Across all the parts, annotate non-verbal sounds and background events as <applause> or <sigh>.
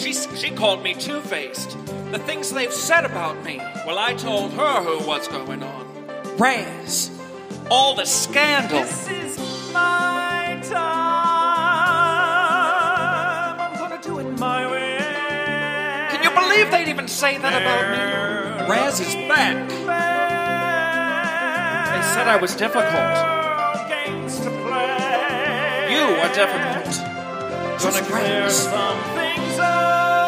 She, she called me two faced. The things they've said about me. Well, I told her who was going on. Raz. All the scandal. This is my time. I'm gonna do it my way. Can you believe they'd even say that about me? Raz is back. They said I was difficult. Games to play. You are difficult. Gonna clear Raz. some things up.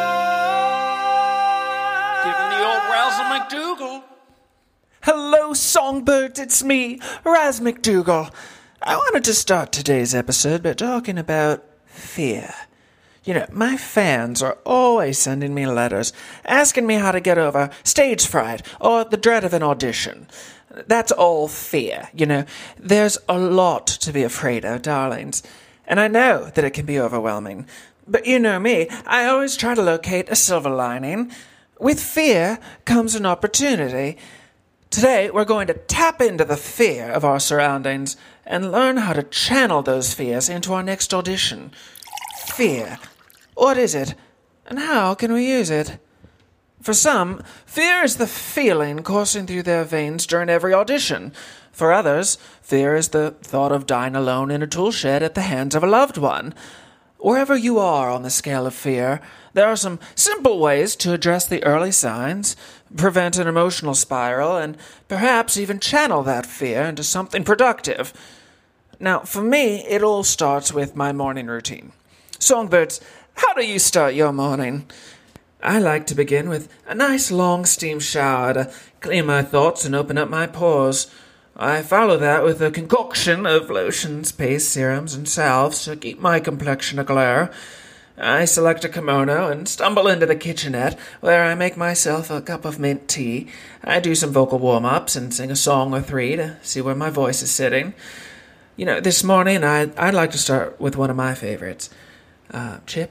Giving the old Razzle McDougal. Hello, songbirds, it's me, Raz McDougal. I wanted to start today's episode by talking about fear. You know, my fans are always sending me letters asking me how to get over stage fright or the dread of an audition. That's all fear, you know. There's a lot to be afraid of, darlings. And I know that it can be overwhelming. But you know me, I always try to locate a silver lining. With fear comes an opportunity. Today, we're going to tap into the fear of our surroundings and learn how to channel those fears into our next audition. Fear. What is it? And how can we use it? For some, fear is the feeling coursing through their veins during every audition. For others, fear is the thought of dying alone in a tool shed at the hands of a loved one. Wherever you are on the scale of fear, there are some simple ways to address the early signs, prevent an emotional spiral, and perhaps even channel that fear into something productive. Now, for me, it all starts with my morning routine. Songbirds, how do you start your morning? I like to begin with a nice long steam shower to clear my thoughts and open up my pores. I follow that with a concoction of lotions, paste, serums, and salves to keep my complexion aglow. I select a kimono and stumble into the kitchenette, where I make myself a cup of mint tea. I do some vocal warm ups and sing a song or three to see where my voice is sitting. You know, this morning I, I'd like to start with one of my favorites. Uh, Chip?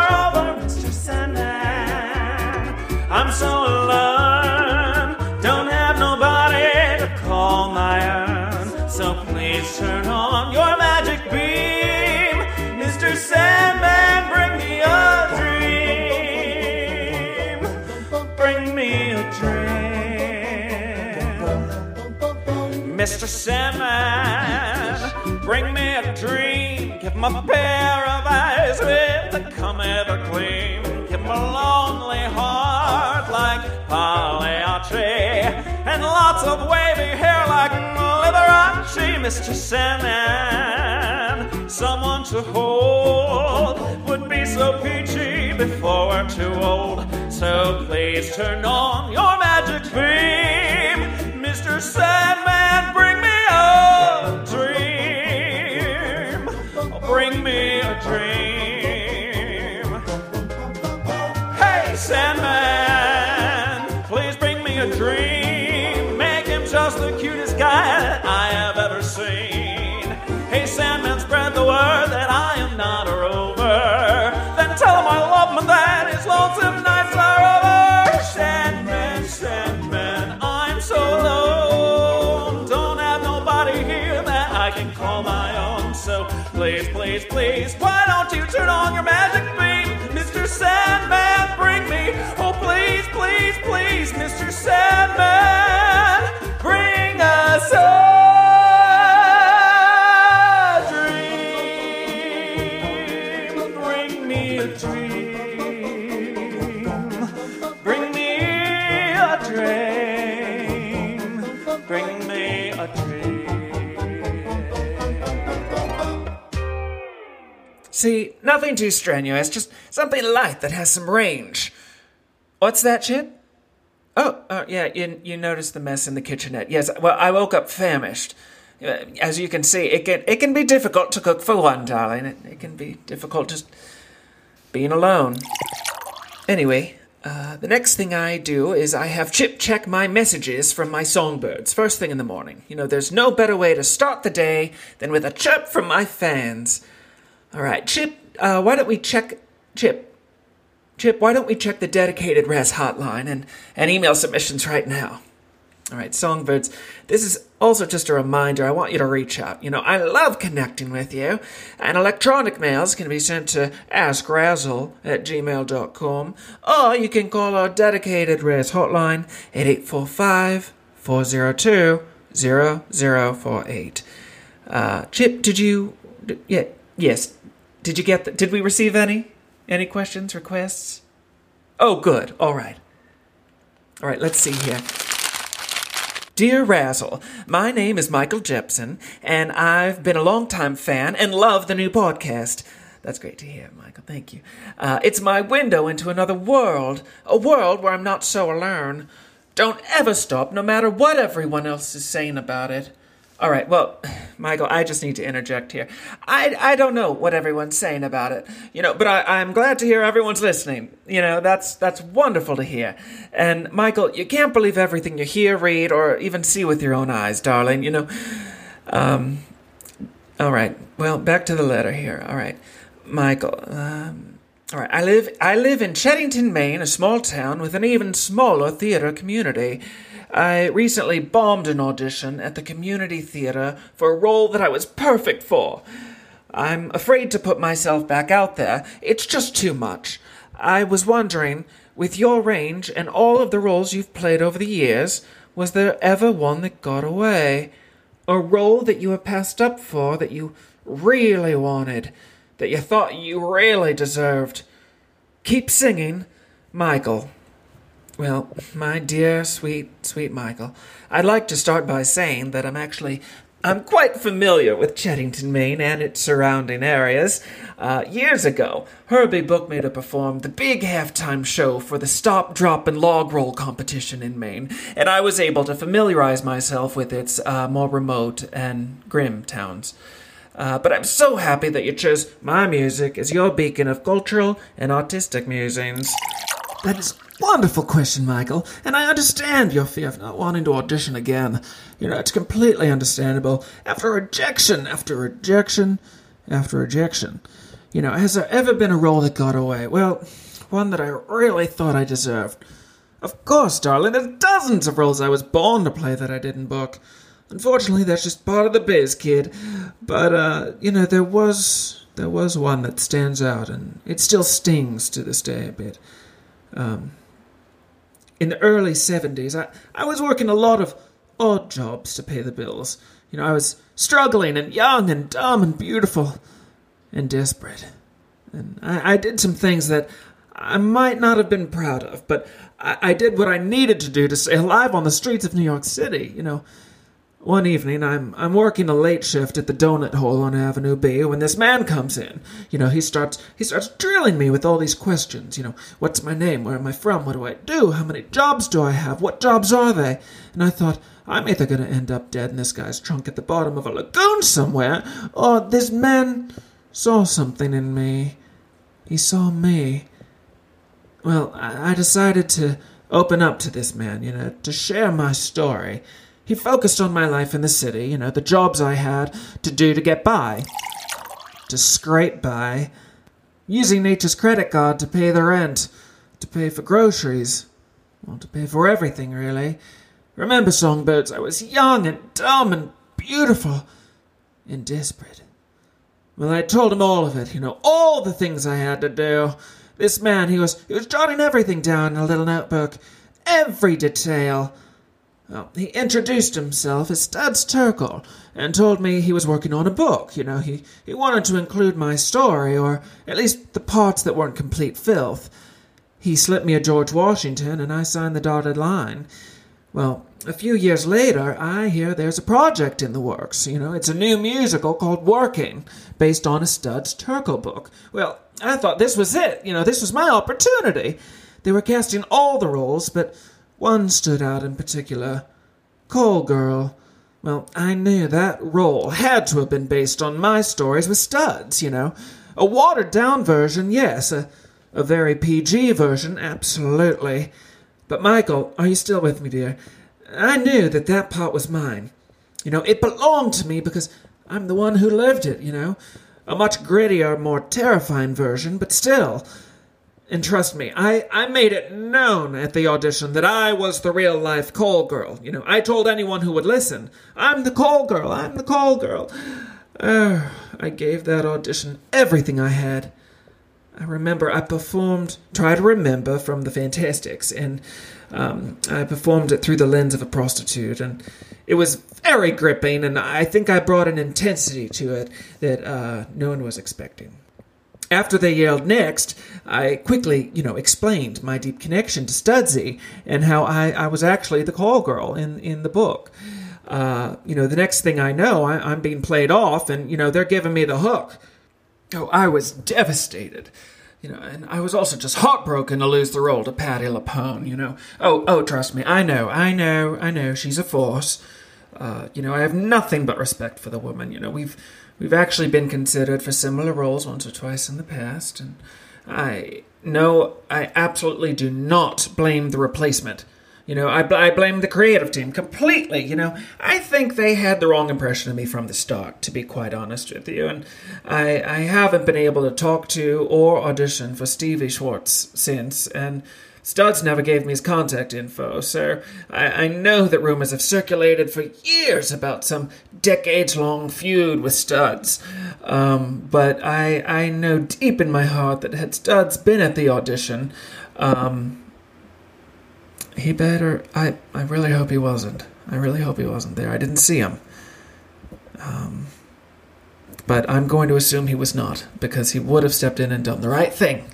Mr. Sandman, bring me a dream. Give him a pair of eyes with a come ever gleam. Give him a lonely heart like Pagliacci. And lots of wavy hair like Liberace. Mr. Sandman, someone to hold would be so peachy before we're too old. So please turn on your magic beam. Mr. Sandman, Bring me please, please, why don't you turn on your magic beam? Mr. Sandman, bring me. Oh, please, please, please, Mr. Sandman, See, nothing too strenuous, just something light that has some range. What's that, Chip? Oh, uh, yeah, you, you noticed the mess in the kitchenette. Yes, well, I woke up famished. Uh, As you can see, it can, it can be difficult to cook for one, darling. It, it can be difficult just being alone. Anyway, Uh, the next thing I do is I have Chip check my messages from my songbirds first thing in the morning. You know, there's no better way to start the day than with a chirp from my fans. All right, Chip, uh, why don't we check. Chip, Chip, why don't we check the dedicated Raz hotline and, and email submissions right now? All right, songbirds, this is also just a reminder I want you to reach out. You know, I love connecting with you, and electronic mails can be sent to askrazzle at gmail.com, or you can call our dedicated Raz hotline at 845 402 0048. Uh, Chip, did you. yeah, yes. Did you get the, Did we receive any? Any questions, requests? Oh, good. All right. All right, let's see here. Dear Razzle, my name is Michael Jepson, and I've been a longtime fan and love the new podcast. That's great to hear, Michael. Thank you. Uh, it's my window into another world, a world where I'm not so alone. Don't ever stop, no matter what everyone else is saying about it. All right, well, Michael, I just need to interject here. I, I don't know what everyone's saying about it, you know, but I, I'm glad to hear everyone's listening. You know, that's that's wonderful to hear. And Michael, you can't believe everything you hear, read, or even see with your own eyes, darling. You know. Um. All right. Well, back to the letter here. All right, Michael. Um, all right. I live I live in Cheddington, Maine, a small town with an even smaller theater community. I recently bombed an audition at the community theater for a role that I was perfect for. I'm afraid to put myself back out there. It's just too much. I was wondering, with your range and all of the roles you've played over the years, was there ever one that got away? A role that you were passed up for that you really wanted, that you thought you really deserved? Keep singing, Michael. Well, my dear, sweet, sweet Michael, I'd like to start by saying that I'm actually. I'm quite familiar with Cheddington, Maine, and its surrounding areas. Uh, years ago, Herbie booked me to perform the big halftime show for the Stop, Drop, and Log Roll competition in Maine, and I was able to familiarize myself with its uh, more remote and grim towns. Uh, but I'm so happy that you chose my music as your beacon of cultural and artistic musings. That is a wonderful question, Michael, and I understand your fear of not wanting to audition again. You know, it's completely understandable. After rejection, after rejection, after rejection. You know, has there ever been a role that got away? Well, one that I really thought I deserved. Of course, darling, there's dozens of roles I was born to play that I didn't book. Unfortunately, that's just part of the biz, kid. But, uh, you know, there was. There was one that stands out, and it still stings to this day a bit. Um, in the early 70s, I, I was working a lot of odd jobs to pay the bills. You know, I was struggling and young and dumb and beautiful and desperate. And I, I did some things that I might not have been proud of, but I, I did what I needed to do to stay alive on the streets of New York City. You know, one evening, I'm I'm working a late shift at the donut hole on Avenue B when this man comes in. You know, he starts he starts drilling me with all these questions. You know, what's my name? Where am I from? What do I do? How many jobs do I have? What jobs are they? And I thought, I'm either gonna end up dead in this guy's trunk at the bottom of a lagoon somewhere, or this man saw something in me. He saw me. Well, I I decided to open up to this man, you know, to share my story. He focused on my life in the city, you know, the jobs I had to do to get by, to scrape by, using nature's credit card to pay the rent, to pay for groceries, well, to pay for everything, really. Remember, songbirds, I was young and dumb and beautiful and desperate. Well, I told him all of it, you know, all the things I had to do. This man, he was he was jotting everything down in a little notebook, every detail. Well, he introduced himself as Studs Terkel and told me he was working on a book. You know, he, he wanted to include my story, or at least the parts that weren't complete filth. He slipped me a George Washington, and I signed the dotted line. Well, a few years later, I hear there's a project in the works. You know, it's a new musical called Working, based on a Studs Terkel book. Well, I thought this was it. You know, this was my opportunity. They were casting all the roles, but one stood out in particular Call Girl. Well, I knew that role had to have been based on my stories with Studs, you know. A watered down version, yes. A, a very PG version, absolutely. But Michael, are you still with me, dear? I knew that that part was mine. You know, it belonged to me because I'm the one who lived it, you know? A much grittier, more terrifying version, but still. And trust me, I, I made it known at the audition that I was the real life call girl. You know, I told anyone who would listen, I'm the call girl, I'm the call girl. Uh, I gave that audition everything I had. I remember I performed, try to remember from the Fantasticks, and um, I performed it through the lens of a prostitute, and it was very gripping, and I think I brought an intensity to it that uh, no one was expecting. After they yelled next, I quickly, you know, explained my deep connection to Studsy and how I, I was actually the call girl in, in the book. Uh, you know, the next thing I know, I, I'm being played off, and, you know, they're giving me the hook. Oh, I was devastated. You know, and I was also just heartbroken to lose the role to Patti LuPone, you know. Oh, oh, trust me, I know, I know, I know, she's a force. Uh, you know, I have nothing but respect for the woman. You know, we've we've actually been considered for similar roles once or twice in the past, and I no, I absolutely do not blame the replacement. You know, I, I blame the creative team completely. You know, I think they had the wrong impression of me from the start, to be quite honest with you. And I, I haven't been able to talk to or audition for Stevie Schwartz since. And Studs never gave me his contact info, sir. I, I know that rumors have circulated for years about some decades long feud with Studs. Um, but I, I know deep in my heart that had Studs been at the audition, um, he better. I, I really hope he wasn't. I really hope he wasn't there. I didn't see him. But I'm going to assume he was not, because he would have stepped in and done the right thing.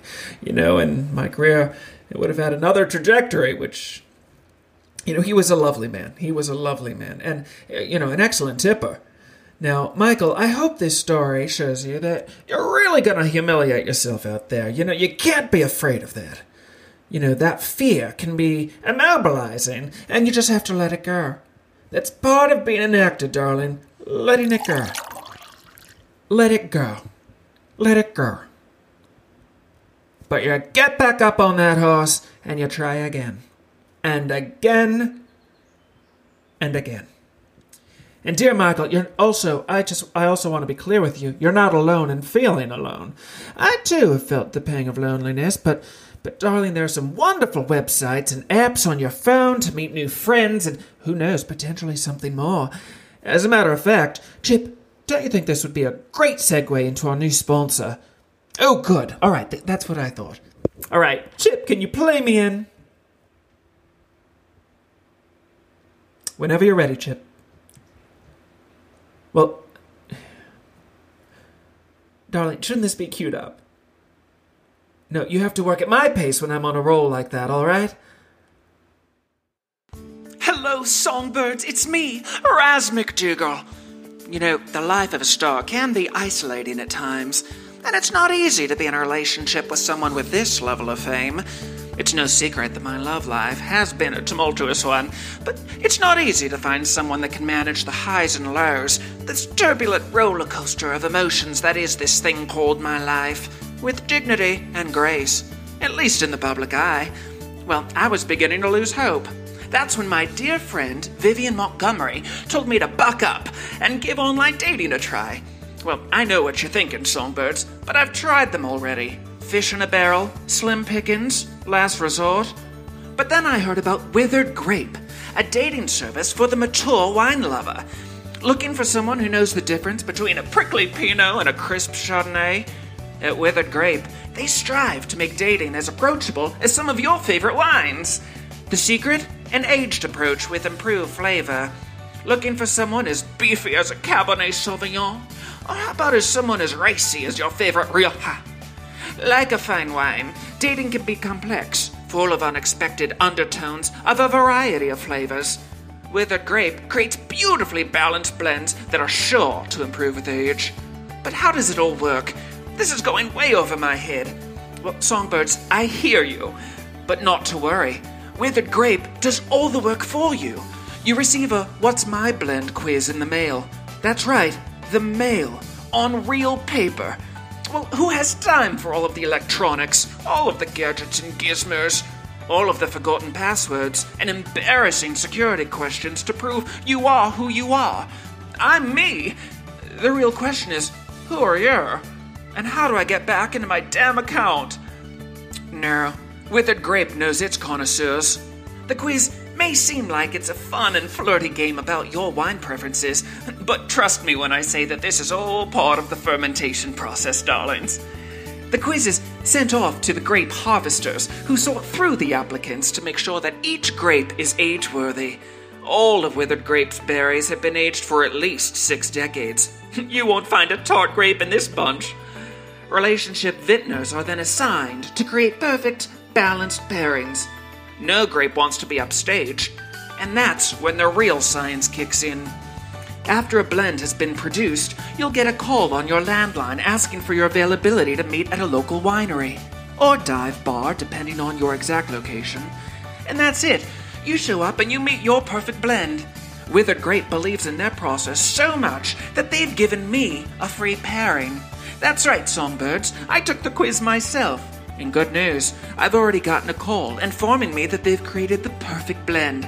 You know, and my career, it would have had another trajectory, which, you know, he was a lovely man. He was a lovely man. And, you know, an excellent tipper. Now, Michael, I hope this story shows you that you're really going to humiliate yourself out there. You know, you can't be afraid of that. You know, that fear can be immobilizing, and you just have to let it go. That's part of being an actor, darling. Letting it go. Let it go. Let it go. But you get back up on that horse and you try again. And again. And again. And dear Michael, you're also I just I also want to be clear with you. You're not alone in feeling alone. I too have felt the pang of loneliness, but but, darling, there are some wonderful websites and apps on your phone to meet new friends and, who knows, potentially something more. As a matter of fact, Chip, don't you think this would be a great segue into our new sponsor? Oh, good. All right, th- that's what I thought. All right, Chip, can you play me in? Whenever you're ready, Chip. Well, darling, shouldn't this be queued up? No, you have to work at my pace when I'm on a roll like that, all right? Hello, songbirds. It's me, Raz McDougal. You know, the life of a star can be isolating at times, and it's not easy to be in a relationship with someone with this level of fame. It's no secret that my love life has been a tumultuous one, but it's not easy to find someone that can manage the highs and lows, this turbulent roller coaster of emotions that is this thing called my life with dignity and grace, at least in the public eye. Well, I was beginning to lose hope. That's when my dear friend Vivian Montgomery told me to buck up and give online dating a try. Well, I know what you're thinking, songbirds, but I've tried them already. Fish in a barrel, slim pickings, last resort. But then I heard about Withered Grape, a dating service for the mature wine lover. Looking for someone who knows the difference between a prickly Pinot and a crisp Chardonnay? At Withered Grape, they strive to make dating as approachable as some of your favorite wines. The secret? An aged approach with improved flavor. Looking for someone as beefy as a Cabernet Sauvignon? Or how about as someone as racy as your favorite Rioja? Like a fine wine, dating can be complex, full of unexpected undertones of a variety of flavors. Withered Grape creates beautifully balanced blends that are sure to improve with age. But how does it all work? This is going way over my head. Well, songbirds, I hear you. But not to worry. Withered Grape does all the work for you. You receive a What's My Blend quiz in the mail. That's right, the mail, on real paper. Well, who has time for all of the electronics, all of the gadgets and gizmos, all of the forgotten passwords, and embarrassing security questions to prove you are who you are? I'm me. The real question is, who are you? And how do I get back into my damn account? No, Withered Grape knows its connoisseurs. The quiz may seem like it's a fun and flirty game about your wine preferences, but trust me when I say that this is all part of the fermentation process, darlings. The quiz is sent off to the grape harvesters, who sort through the applicants to make sure that each grape is age worthy. All of Withered Grape's berries have been aged for at least six decades. <laughs> You won't find a tart grape in this bunch. Relationship vintners are then assigned to create perfect, balanced pairings. No grape wants to be upstage, and that's when the real science kicks in. After a blend has been produced, you'll get a call on your landline asking for your availability to meet at a local winery or dive bar, depending on your exact location. And that's it. You show up and you meet your perfect blend. Withered Grape believes in their process so much that they've given me a free pairing. That's right, songbirds. I took the quiz myself. And good news, I've already gotten a call informing me that they've created the perfect blend.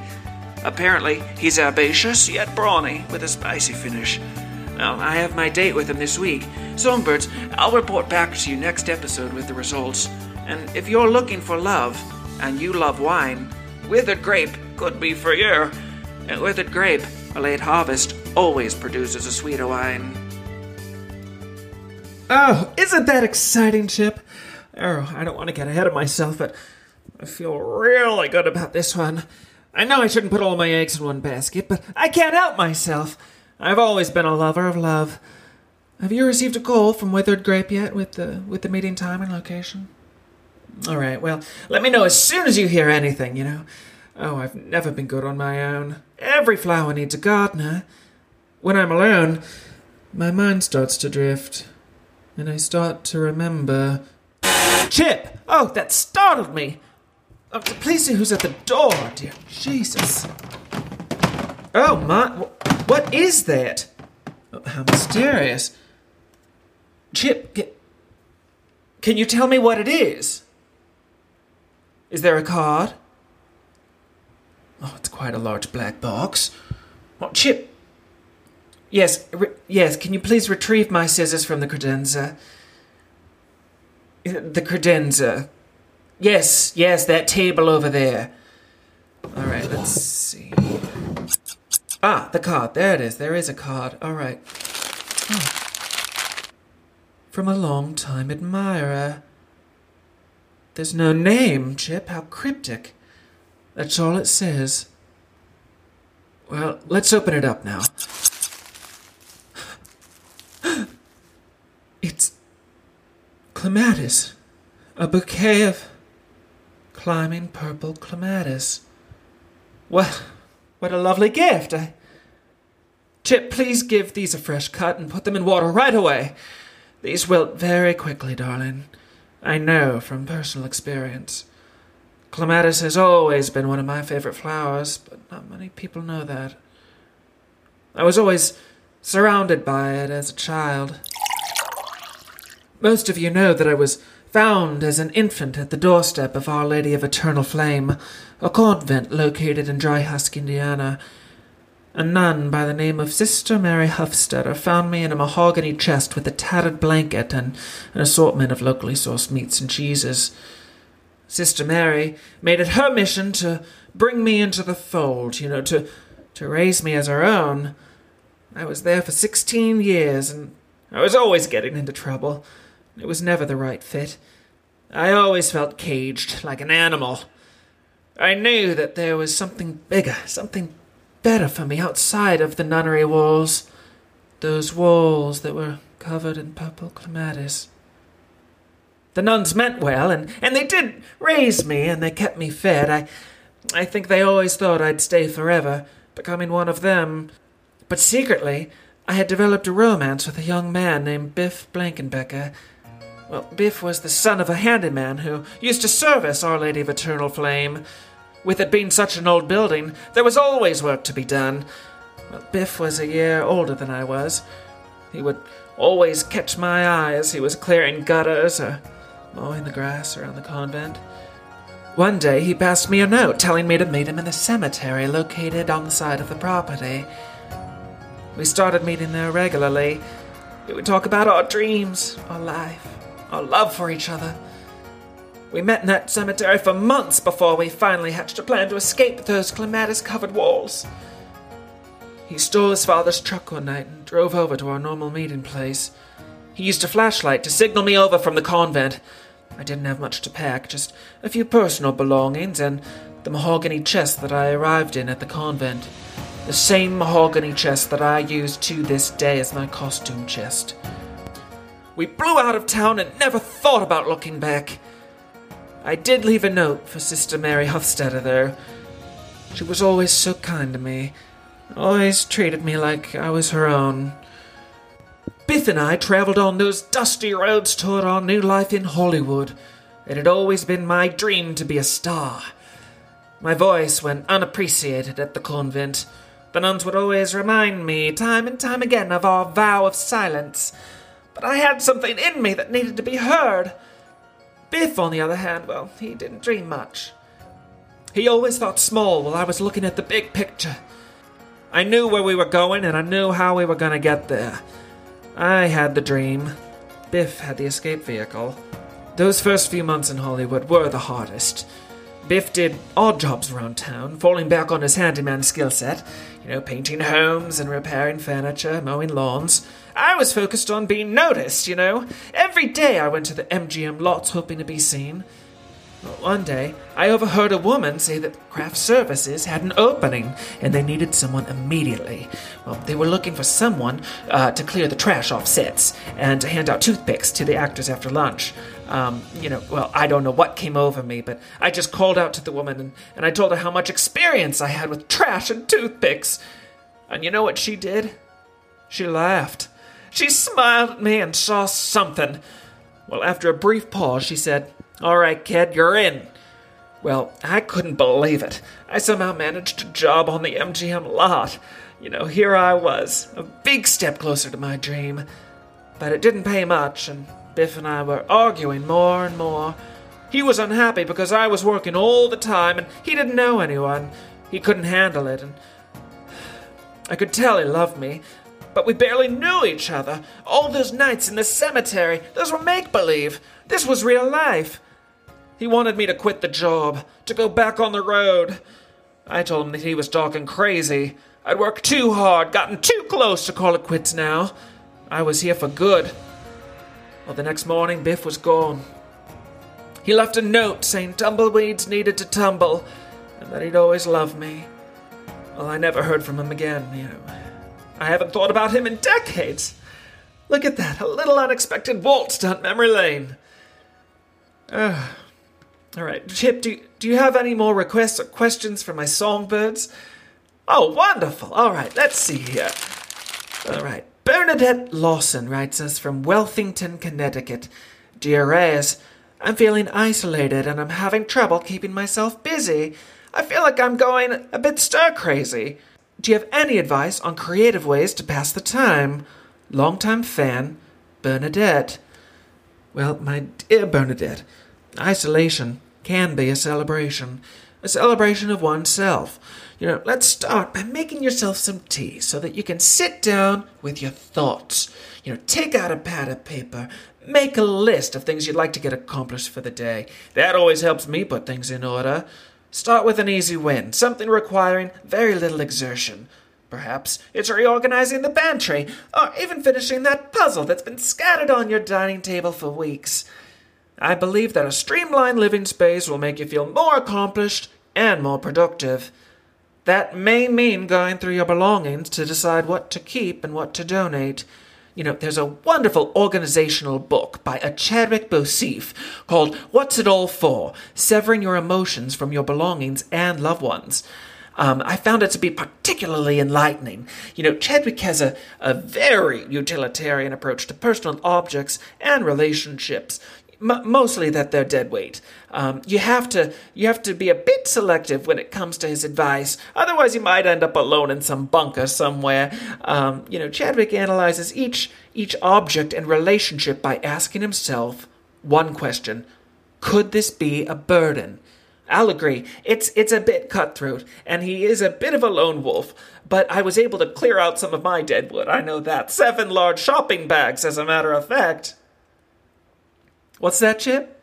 Apparently, he's herbaceous yet brawny with a spicy finish. Well, I have my date with him this week. Songbirds, I'll report back to you next episode with the results. And if you're looking for love, and you love wine, Withered Grape could be for you. And Withered Grape, a late harvest, always produces a sweeter wine. Oh, isn't that exciting, Chip? Oh, I don't want to get ahead of myself, but I feel really good about this one. I know I shouldn't put all my eggs in one basket, but I can't help myself. I've always been a lover of love. Have you received a call from Withered Grape yet with the with the meeting time and location? All right, well, let me know as soon as you hear anything, you know. Oh, I've never been good on my own. Every flower needs a gardener. When I'm alone, my mind starts to drift, and I start to remember. Chip! Oh, that startled me! Oh, please see who's at the door, dear Jesus. Oh, my. What is that? Oh, How mysterious. Chip, ca- can you tell me what it is? Is there a card? Oh, it's quite a large black box. Oh, Chip. Yes, re- yes, can you please retrieve my scissors from the credenza? The credenza. Yes, yes, that table over there. All right, let's see. Ah, the card. There it is. There is a card. All right. Oh. From a long-time admirer. There's no name, Chip. How cryptic. That's all it says. Well, let's open it up now. It's clematis. A bouquet of climbing purple clematis. What, what a lovely gift. I... Chip, please give these a fresh cut and put them in water right away. These wilt very quickly, darling. I know from personal experience. Clematis has always been one of my favorite flowers, but not many people know that. I was always surrounded by it as a child. Most of you know that I was found as an infant at the doorstep of Our Lady of Eternal Flame, a convent located in Dry Husk, Indiana. A nun by the name of Sister Mary Huffstetter found me in a mahogany chest with a tattered blanket and an assortment of locally sourced meats and cheeses. Sister Mary made it her mission to bring me into the fold, you know, to, to raise me as her own. I was there for sixteen years, and I was always getting into trouble. It was never the right fit. I always felt caged, like an animal. I knew that there was something bigger, something better for me outside of the nunnery walls. Those walls that were covered in purple clematis. The nuns meant well, and, and they did raise me, and they kept me fed. I, I think they always thought I'd stay forever, becoming one of them. But secretly, I had developed a romance with a young man named Biff Blankenbecker. Well, Biff was the son of a handyman who used to service Our Lady of Eternal Flame. With it being such an old building, there was always work to be done. Well, Biff was a year older than I was. He would always catch my eye as he was clearing gutters or mowing the grass around the convent. One day he passed me a note telling me to meet him in the cemetery located on the side of the property. We started meeting there regularly. We would talk about our dreams, our life, our love for each other. We met in that cemetery for months before we finally hatched a plan to escape those clematis covered walls. He stole his father's truck one night and drove over to our normal meeting place. He used a flashlight to signal me over from the convent. I didn't have much to pack, just a few personal belongings and the mahogany chest that I arrived in at the convent. The same mahogany chest that I use to this day as my costume chest. We blew out of town and never thought about looking back. I did leave a note for Sister Mary Hofstadter, though. She was always so kind to me, always treated me like I was her own. Biff and I traveled on those dusty roads toward our new life in Hollywood. It had always been my dream to be a star. My voice went unappreciated at the convent. The nuns would always remind me, time and time again, of our vow of silence. But I had something in me that needed to be heard. Biff, on the other hand, well, he didn't dream much. He always thought small while I was looking at the big picture. I knew where we were going and I knew how we were going to get there. I had the dream. Biff had the escape vehicle. Those first few months in Hollywood were the hardest. Biff did odd jobs around town, falling back on his handyman skill set, you know, painting homes and repairing furniture, mowing lawns. I was focused on being noticed, you know. Every day I went to the MGM lots hoping to be seen. Well, one day, I overheard a woman say that craft services had an opening and they needed someone immediately. Well, they were looking for someone uh, to clear the trash off sets and to hand out toothpicks to the actors after lunch. Um, you know, well, I don't know what came over me, but I just called out to the woman and, and I told her how much experience I had with trash and toothpicks. And you know what she did? She laughed. She smiled at me and saw something. Well, after a brief pause, she said, All right, kid, you're in. Well, I couldn't believe it. I somehow managed a job on the MGM lot. You know, here I was, a big step closer to my dream. But it didn't pay much, and Biff and I were arguing more and more. He was unhappy because I was working all the time and he didn't know anyone. He couldn't handle it, and I could tell he loved me, but we barely knew each other. All those nights in the cemetery, those were make believe. This was real life. He wanted me to quit the job, to go back on the road. I told him that he was talking crazy. I'd worked too hard, gotten too close to call it quits now. I was here for good. Well, the next morning, Biff was gone. He left a note saying tumbleweeds needed to tumble and that he'd always love me. Well, I never heard from him again, you know. I haven't thought about him in decades. Look at that, a little unexpected waltz down memory lane. Uh, all right, Chip, do, do you have any more requests or questions for my songbirds? Oh, wonderful. All right, let's see here. All right. Bernadette Lawson writes us from Wellington, Connecticut. Dear Reyes, I'm feeling isolated and I'm having trouble keeping myself busy. I feel like I'm going a bit stir crazy. Do you have any advice on creative ways to pass the time? Longtime fan, Bernadette. Well, my dear Bernadette, isolation can be a celebration, a celebration of oneself. You know, let's start by making yourself some tea so that you can sit down with your thoughts. You know, take out a pad of paper, make a list of things you'd like to get accomplished for the day. That always helps me put things in order. Start with an easy win, something requiring very little exertion. Perhaps it's reorganizing the pantry, or even finishing that puzzle that's been scattered on your dining table for weeks. I believe that a streamlined living space will make you feel more accomplished and more productive. That may mean going through your belongings to decide what to keep and what to donate. You know, there's a wonderful organizational book by a Chadwick Boseef called What's It All For? Severing Your Emotions from Your Belongings and Loved Ones. Um, I found it to be particularly enlightening. You know, Chadwick has a, a very utilitarian approach to personal objects and relationships. M- mostly that they're dead weight. Um, you have to you have to be a bit selective when it comes to his advice. Otherwise, you might end up alone in some bunker somewhere. Um, you know, Chadwick analyzes each each object and relationship by asking himself one question: Could this be a burden? I'll agree. It's it's a bit cutthroat, and he is a bit of a lone wolf. But I was able to clear out some of my deadwood. I know that. Seven large shopping bags, as a matter of fact. What's that, Chip?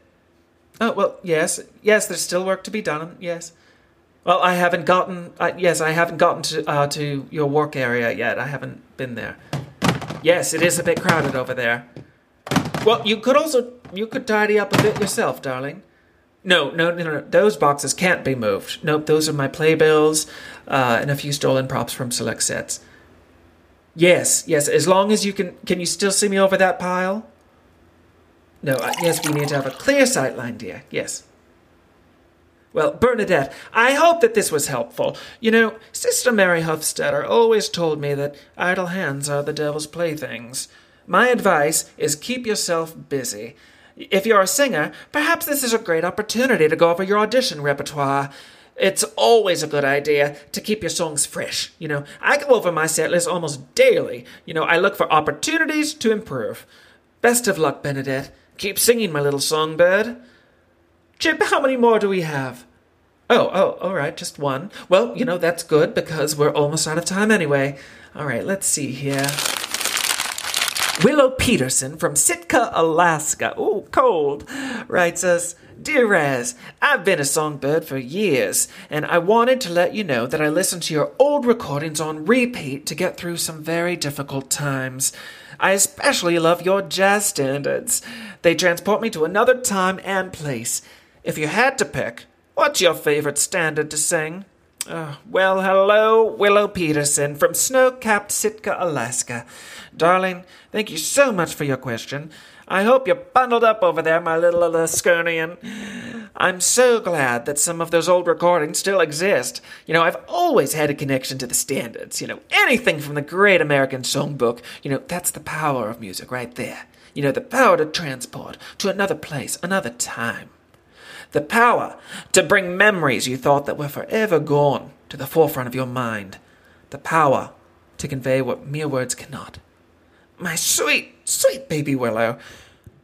Oh well, yes, yes. There's still work to be done. Yes. Well, I haven't gotten. Uh, yes, I haven't gotten to uh, to your work area yet. I haven't been there. Yes, it is a bit crowded over there. Well, you could also you could tidy up a bit yourself, darling. No, no, no, no. Those boxes can't be moved. Nope, those are my playbills uh, and a few stolen props from select sets. Yes, yes. As long as you can, can you still see me over that pile? No. Uh, yes, we need to have a clear sight line, dear. Yes. Well, Bernadette, I hope that this was helpful. You know, Sister Mary Hofstadter always told me that idle hands are the devil's playthings. My advice is keep yourself busy. If you're a singer, perhaps this is a great opportunity to go over your audition repertoire. It's always a good idea to keep your songs fresh. You know, I go over my set list almost daily. You know, I look for opportunities to improve. Best of luck, Bernadette. Keep singing, my little songbird. Chip, how many more do we have? Oh, oh, all right, just one. Well, you know, that's good because we're almost out of time anyway. All right, let's see here. Willow Peterson from Sitka, Alaska. Oh, cold. Writes us Dear Raz, I've been a songbird for years, and I wanted to let you know that I listened to your old recordings on repeat to get through some very difficult times. I especially love your jazz standards. They transport me to another time and place. If you had to pick, what's your favorite standard to sing? Uh, well, hello, Willow Peterson from snow capped Sitka, Alaska. Darling, thank you so much for your question. I hope you're bundled up over there, my little Alaskonian. I'm so glad that some of those old recordings still exist. You know, I've always had a connection to the standards. You know, anything from the Great American Songbook. You know, that's the power of music right there. You know, the power to transport to another place, another time. The power to bring memories you thought that were forever gone to the forefront of your mind. The power to convey what mere words cannot. My sweet, sweet baby Willow,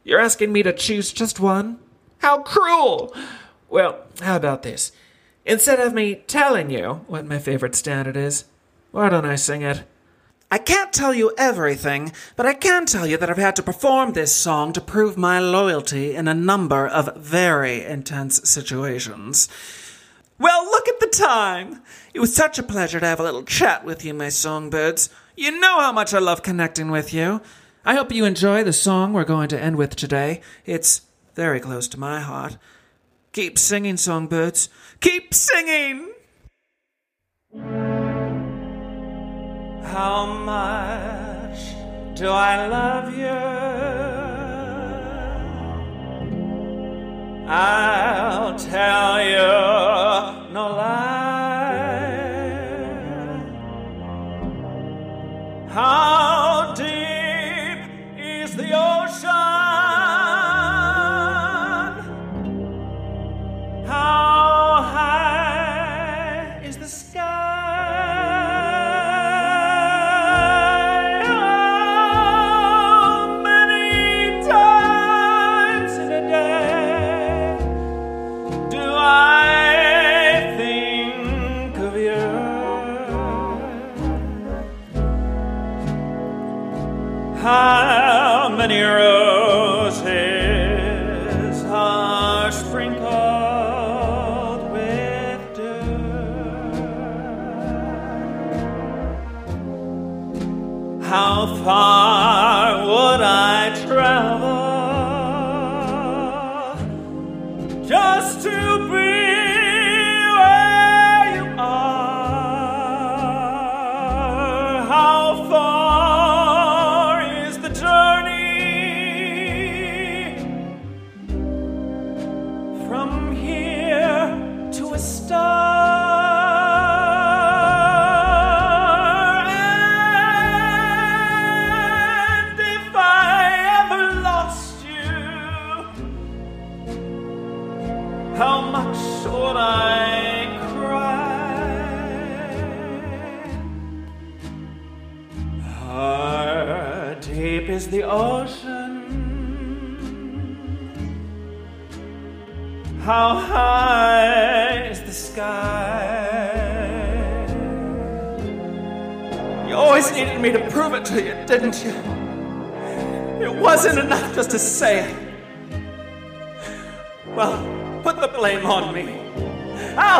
you're asking me to choose just one? How cruel! Well, how about this? Instead of me telling you what my favorite standard is, why don't I sing it? I can't tell you everything, but I can tell you that I've had to perform this song to prove my loyalty in a number of very intense situations. Well, look at the time! It was such a pleasure to have a little chat with you, my songbirds. You know how much I love connecting with you. I hope you enjoy the song we're going to end with today. It's very close to my heart. Keep singing, songbirds. Keep singing! How much do I love you? I'll tell you no lie. How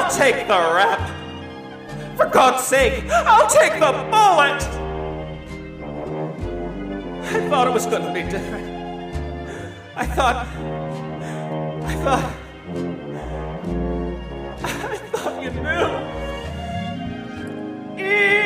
I'll take the rap. For God's sake, I'll take the bullet. I thought it was going to be different. I thought. I thought. I thought you knew. E